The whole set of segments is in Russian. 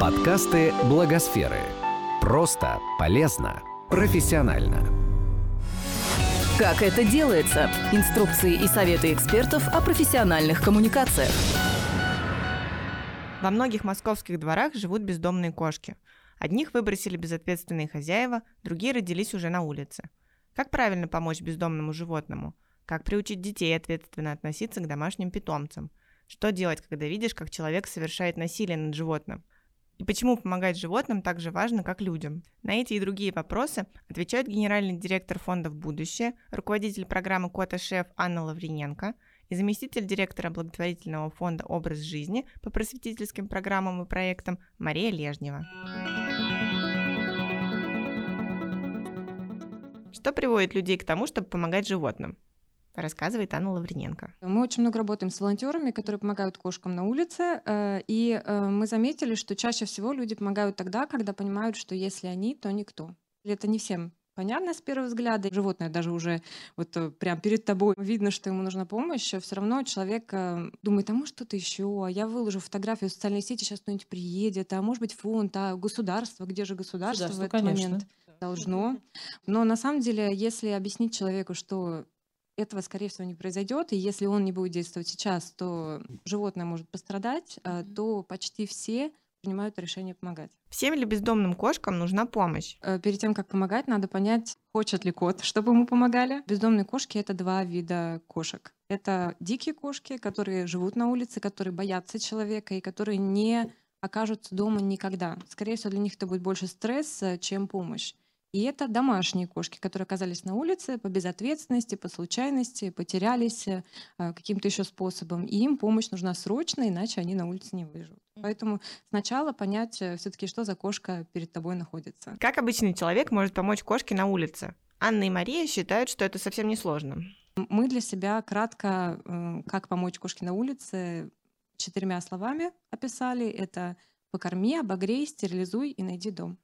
Подкасты Благосферы. Просто, полезно, профессионально. Как это делается? Инструкции и советы экспертов о профессиональных коммуникациях. Во многих московских дворах живут бездомные кошки. Одних выбросили безответственные хозяева, другие родились уже на улице. Как правильно помочь бездомному животному? Как приучить детей ответственно относиться к домашним питомцам? Что делать, когда видишь, как человек совершает насилие над животным? И почему помогать животным так же важно, как людям? На эти и другие вопросы отвечают генеральный директор фонда «В будущее», руководитель программы «Кота Шеф» Анна Лавриненко и заместитель директора благотворительного фонда «Образ жизни» по просветительским программам и проектам Мария Лежнева. Что приводит людей к тому, чтобы помогать животным? Рассказывает Анна Лавриненко. Мы очень много работаем с волонтерами, которые помогают кошкам на улице, э, и э, мы заметили, что чаще всего люди помогают тогда, когда понимают, что если они, то никто. Это не всем понятно с первого взгляда. Животное даже уже вот э, прям перед тобой видно, что ему нужна помощь, все равно человек думает, а может что-то еще, а я выложу фотографию в социальные сети, сейчас кто-нибудь приедет, а может быть фонд, а государство, где же государство, государство в этот конечно. момент? Должно. Но на самом деле, если объяснить человеку, что этого, скорее всего, не произойдет. И если он не будет действовать сейчас, то животное может пострадать, mm-hmm. то почти все принимают решение помогать. Всем ли бездомным кошкам нужна помощь? Э, перед тем, как помогать, надо понять, хочет ли кот, чтобы ему помогали. Бездомные кошки — это два вида кошек. Это дикие кошки, которые живут на улице, которые боятся человека и которые не окажутся дома никогда. Скорее всего, для них это будет больше стресс, чем помощь. И это домашние кошки, которые оказались на улице по безответственности, по случайности, потерялись э, каким-то еще способом. И им помощь нужна срочно, иначе они на улице не выживут. Поэтому сначала понять э, все-таки, что за кошка перед тобой находится. Как обычный человек может помочь кошке на улице? Анна и Мария считают, что это совсем не сложно. Мы для себя кратко, э, как помочь кошке на улице, четырьмя словами описали. Это покорми, обогрей, стерилизуй и найди дом.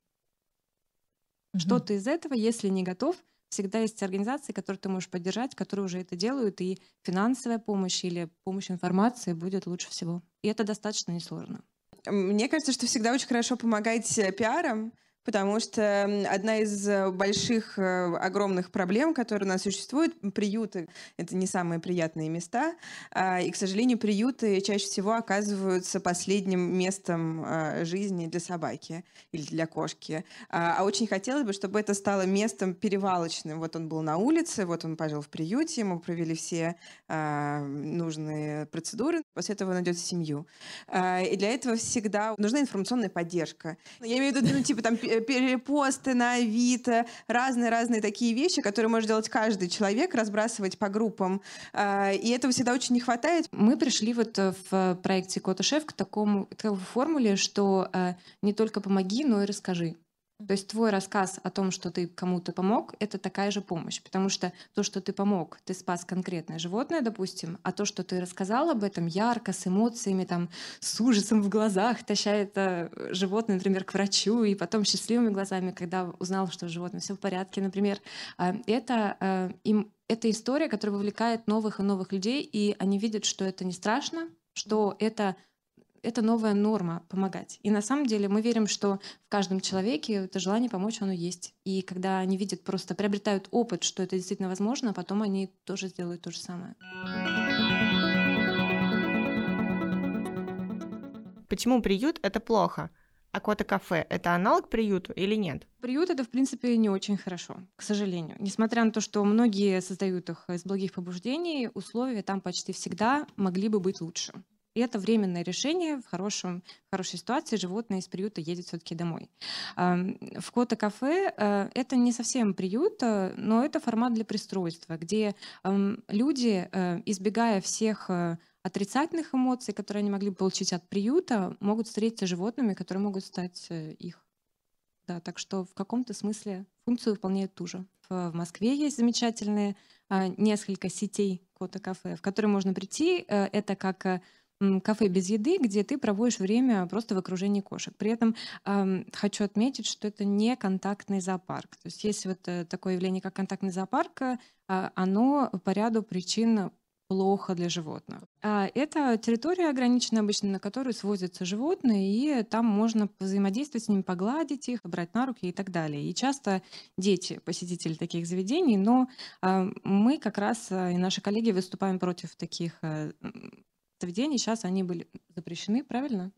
Угу. Что-то из этого, если не готов, всегда есть организации, которые ты можешь поддержать, которые уже это делают, и финансовая помощь или помощь информации будет лучше всего. И это достаточно несложно. Мне кажется, что всегда очень хорошо помогать э, пиаром, Потому что одна из э, больших, э, огромных проблем, которые у нас существуют, приюты — это не самые приятные места. А, и, к сожалению, приюты чаще всего оказываются последним местом а, жизни для собаки или для кошки. А, а очень хотелось бы, чтобы это стало местом перевалочным. Вот он был на улице, вот он пожил в приюте, ему провели все нужные процедуры, после этого он найдет семью. И для этого всегда нужна информационная поддержка. Я имею в виду, ну, типа там перепосты на Авито, разные-разные такие вещи, которые может делать каждый человек, разбрасывать по группам. А, и этого всегда очень не хватает. Мы пришли вот э, в проекте Кота Шеф к такому, к такой формуле, что э, не только помоги, но и расскажи. То есть твой рассказ о том, что ты кому-то помог, это такая же помощь, потому что то, что ты помог, ты спас конкретное животное, допустим, а то, что ты рассказал об этом ярко, с эмоциями, там, с ужасом в глазах, таща это животное, например, к врачу, и потом счастливыми глазами, когда узнал, что животное все в порядке, например, а, это а, им это история, которая вовлекает новых и новых людей, и они видят, что это не страшно, что это это новая норма помогать. И на самом деле мы верим, что в каждом человеке это желание помочь, оно есть. И когда они видят, просто приобретают опыт, что это действительно возможно, а потом они тоже сделают то же самое. Почему приют — это плохо? А кота-кафе — это аналог приюту или нет? Приют — это, в принципе, не очень хорошо, к сожалению. Несмотря на то, что многие создают их из благих побуждений, условия там почти всегда могли бы быть лучше. И это временное решение. В, хорошем, хорошей ситуации животное из приюта едет все-таки домой. В Кота-кафе э, это не совсем приют, э, но это формат для пристройства, где люди, э, избегая всех отрицательных эмоций, которые они могли бы получить от приюта, могут встретиться с животными, которые могут стать их. Да, так что в каком-то смысле функцию выполняет ту же. В Москве есть замечательные несколько сетей кота-кафе, в которые можно прийти. Это как кафе без еды, где ты проводишь время просто в окружении кошек. При этом э, хочу отметить, что это не контактный зоопарк. То есть есть вот э, такое явление, как контактный зоопарк, э, оно по ряду причин плохо для животных. А это территория ограниченная обычно, на которую свозятся животные, и там можно взаимодействовать с ними, погладить их, брать на руки и так далее. И часто дети посетители таких заведений, но а, мы как раз а, и наши коллеги выступаем против таких а, заведений. Сейчас они были запрещены, правильно?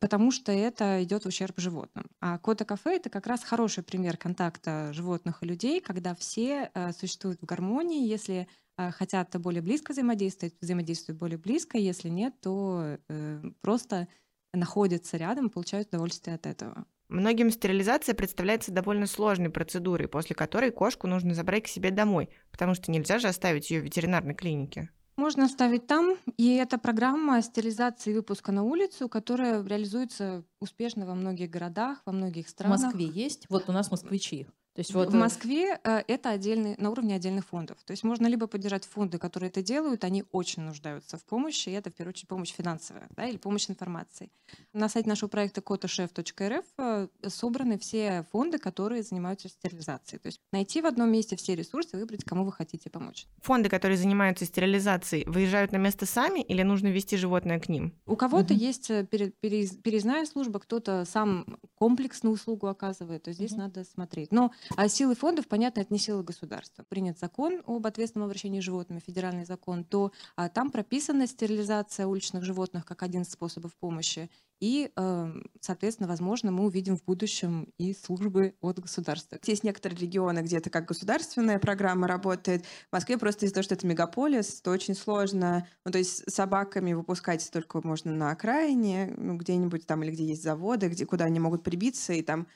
потому что это идет в ущерб животным. А кота-кафе это как раз хороший пример контакта животных и людей, когда все э, существуют в гармонии. Если э, хотят более близко взаимодействовать, взаимодействуют более близко. Если нет, то э, просто находятся рядом и получают удовольствие от этого. Многим стерилизация представляется довольно сложной процедурой, после которой кошку нужно забрать к себе домой, потому что нельзя же оставить ее в ветеринарной клинике. Можно оставить там, и это программа стерилизации выпуска на улицу, которая реализуется успешно во многих городах, во многих странах. В Москве есть? Вот у нас москвичи. То есть вот в э, Москве э, это отдельный, на уровне отдельных фондов. То есть можно либо поддержать фонды, которые это делают, они очень нуждаются в помощи, и это в первую очередь помощь финансовая да, или помощь информации. На сайте нашего проекта kotashef.rf э, собраны все фонды, которые занимаются стерилизацией. То есть найти в одном месте все ресурсы, выбрать, кому вы хотите помочь. Фонды, которые занимаются стерилизацией, выезжают на место сами или нужно вести животное к ним? У кого-то угу. есть переездная служба, кто-то сам комплексную услугу оказывает, то здесь угу. надо смотреть. Но а силы фондов, понятно, это не силы государства. Принят закон об ответственном обращении с животными, федеральный закон, то а, там прописана стерилизация уличных животных как один из способов помощи. И, эм, соответственно, возможно, мы увидим в будущем и службы от государства. Есть некоторые регионы, где это как государственная программа работает. В Москве просто из-за того, что это мегаполис, то очень сложно. Ну, то есть собаками выпускать только можно на окраине, ну, где-нибудь там, или где есть заводы, где, куда они могут прибиться, и там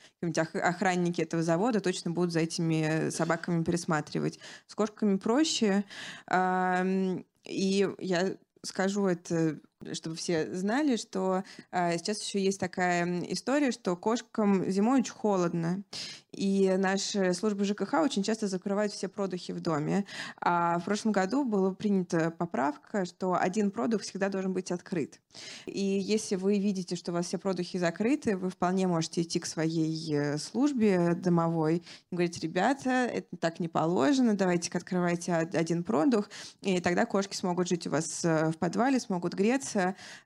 охранники этого завода точно будут за этими собаками пересматривать. С кошками проще. И я скажу это чтобы все знали, что а, сейчас еще есть такая история, что кошкам зимой очень холодно. И наши службы ЖКХ очень часто закрывают все продухи в доме. А в прошлом году была принята поправка, что один продух всегда должен быть открыт. И если вы видите, что у вас все продухи закрыты, вы вполне можете идти к своей э, службе домовой и говорить, ребята, это так не положено, давайте-ка открывайте один продух, и тогда кошки смогут жить у вас э, в подвале, смогут греться,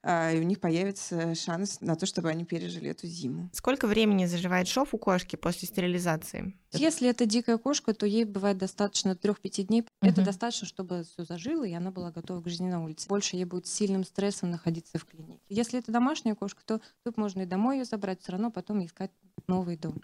а, и у них появится шанс на то, чтобы они пережили эту зиму. Сколько времени заживает шов у кошки после стерилизации? стерилизации? Если это дикая кошка, то ей бывает достаточно 3-5 дней. Угу. Это достаточно, чтобы все зажило, и она была готова к жизни на улице. Больше ей будет сильным стрессом находиться в клинике. Если это домашняя кошка, то тут можно и домой ее забрать, все равно потом искать новый дом.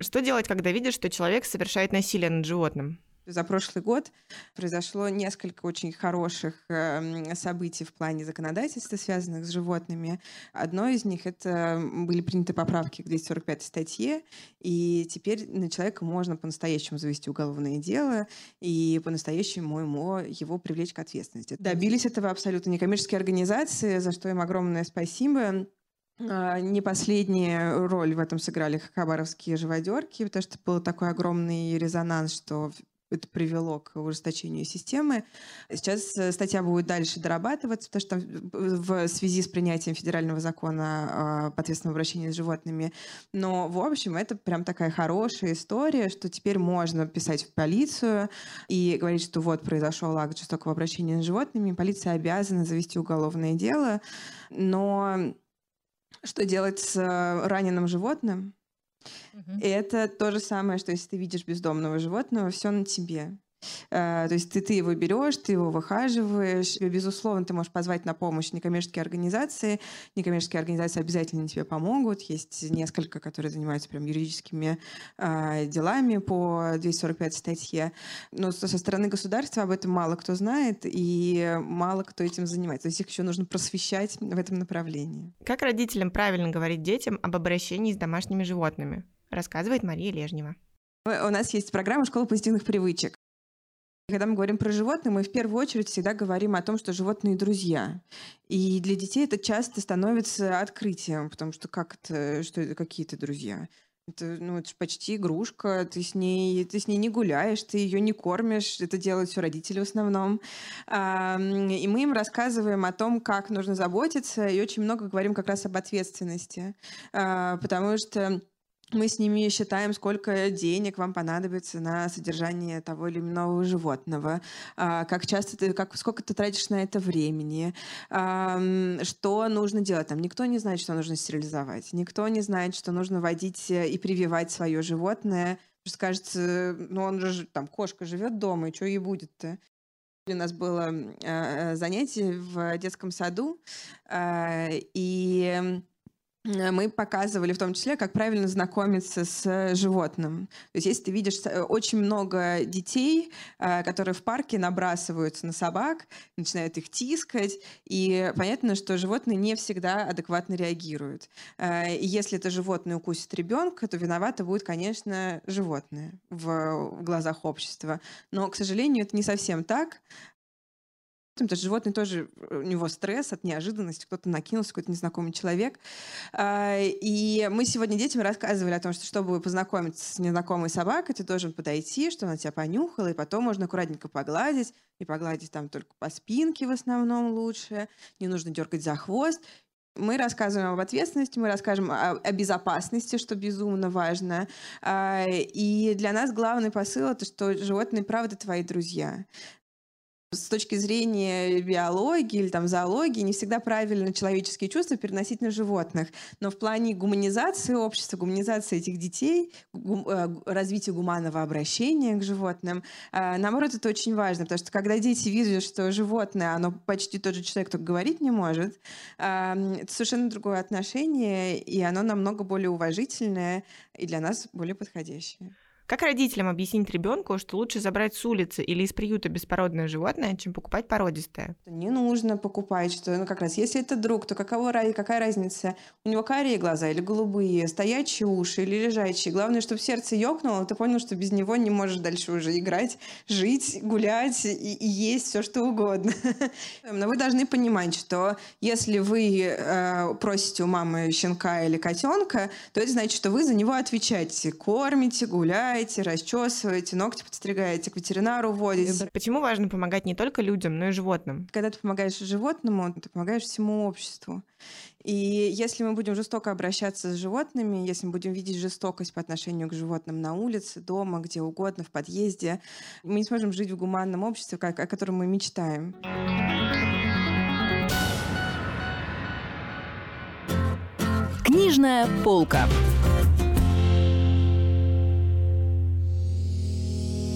Что делать, когда видишь, что человек совершает насилие над животным? За прошлый год произошло несколько очень хороших эм, событий в плане законодательства, связанных с животными. Одно из них — это были приняты поправки к 245 статье, и теперь на человека можно по-настоящему завести уголовное дело и по-настоящему ему его привлечь к ответственности. Добились этого абсолютно некоммерческие организации, за что им огромное спасибо. А, не последнюю роль в этом сыграли хабаровские живодерки, потому что был такой огромный резонанс, что это привело к ужесточению системы. Сейчас э, статья будет дальше дорабатываться, потому что в связи с принятием федерального закона об ответственном обращении с животными. Но, в общем, это прям такая хорошая история, что теперь можно писать в полицию и говорить, что вот произошел акт жестокого обращения с животными, полиция обязана завести уголовное дело. Но что делать с э, раненым животным? Угу. И это то же самое, что если ты видишь бездомного животного, все на тебе. Uh, то есть ты, ты его берешь, ты его выхаживаешь. Безусловно, ты можешь позвать на помощь некоммерческие организации. Некоммерческие организации обязательно тебе помогут. Есть несколько, которые занимаются прям юридическими uh, делами по 245 статье. Но со, со стороны государства об этом мало кто знает, и мало кто этим занимается. То есть их еще нужно просвещать в этом направлении. Как родителям правильно говорить детям об обращении с домашними животными? рассказывает Мария Лежнева. У нас есть программа «Школа позитивных привычек». Когда мы говорим про животных, мы в первую очередь всегда говорим о том, что животные друзья. И для детей это часто становится открытием, потому что как это, что это какие-то друзья? Это, ну, это же почти игрушка, ты с, ней, ты с ней не гуляешь, ты ее не кормишь, это делают все родители в основном. И мы им рассказываем о том, как нужно заботиться, и очень много говорим как раз об ответственности, а, потому что мы с ними считаем, сколько денег вам понадобится на содержание того или иного животного, а, как часто ты, как, сколько ты тратишь на это времени, что нужно делать. Там никто не знает, что нужно стерилизовать, никто не знает, что нужно водить и прививать свое животное. Потому что кажется, ну он же там кошка живет дома, и что ей будет-то? У нас было э, занятие в детском саду, э, и Э, мы показывали в том числе, как правильно знакомиться с животным. То есть если ты видишь э, очень много детей, э, которые в парке набрасываются на собак, начинают их тискать, и понятно, что животные не всегда адекватно реагируют. И если это животное укусит ребенка, то виновато будет, конечно, животное в глазах общества. Но, к сожалению, это не совсем так. Потому что животное тоже, э, у него стресс от неожиданности, кто-то накинулся, какой-то незнакомый человек. А, и мы сегодня детям рассказывали о том, что чтобы познакомиться с незнакомой собакой, ты должен подойти, что она тебя понюхала, и потом можно аккуратненько погладить, и погладить там только по спинке в основном лучше, не нужно дергать за хвост. Мы рассказываем об ответственности, мы расскажем о, о безопасности, что безумно важно. А, и для нас главный посыл это, что животные правда твои друзья с точки зрения биологии или там зоологии не всегда правильно человеческие чувства переносить на животных. Но в плане гуманизации общества, гуманизации этих детей, гум, э, развития гуманного обращения к животным, э, наоборот, это очень важно, потому что когда дети видят, что животное, оно почти тот же человек, только говорить не может, э, это совершенно другое отношение, и оно намного более уважительное и для нас более подходящее. Как родителям объяснить ребенку, что лучше забрать с улицы или из приюта беспородное животное, чем покупать породистое? Не нужно покупать, что ну как раз, если это друг, то какого, какая разница? У него карие глаза или голубые, стоячие уши или лежачие. Главное, чтобы сердце ёкнуло, ты понял, что без него не можешь дальше уже играть, жить, гулять и, и есть все что угодно. Но вы должны понимать, что если вы э, просите у мамы щенка или котенка, то это значит, что вы за него отвечаете, кормите, гуляете, стираете, расчесываете, ногти подстригаете, к ветеринару водите. Почему важно помогать не только людям, но и животным? Когда ты помогаешь животному, ты помогаешь всему обществу. И если мы будем жестоко обращаться с животными, если мы будем видеть жестокость по отношению к животным на улице, дома, где угодно, в подъезде, мы не сможем жить в гуманном обществе, о котором мы мечтаем. Книжная полка.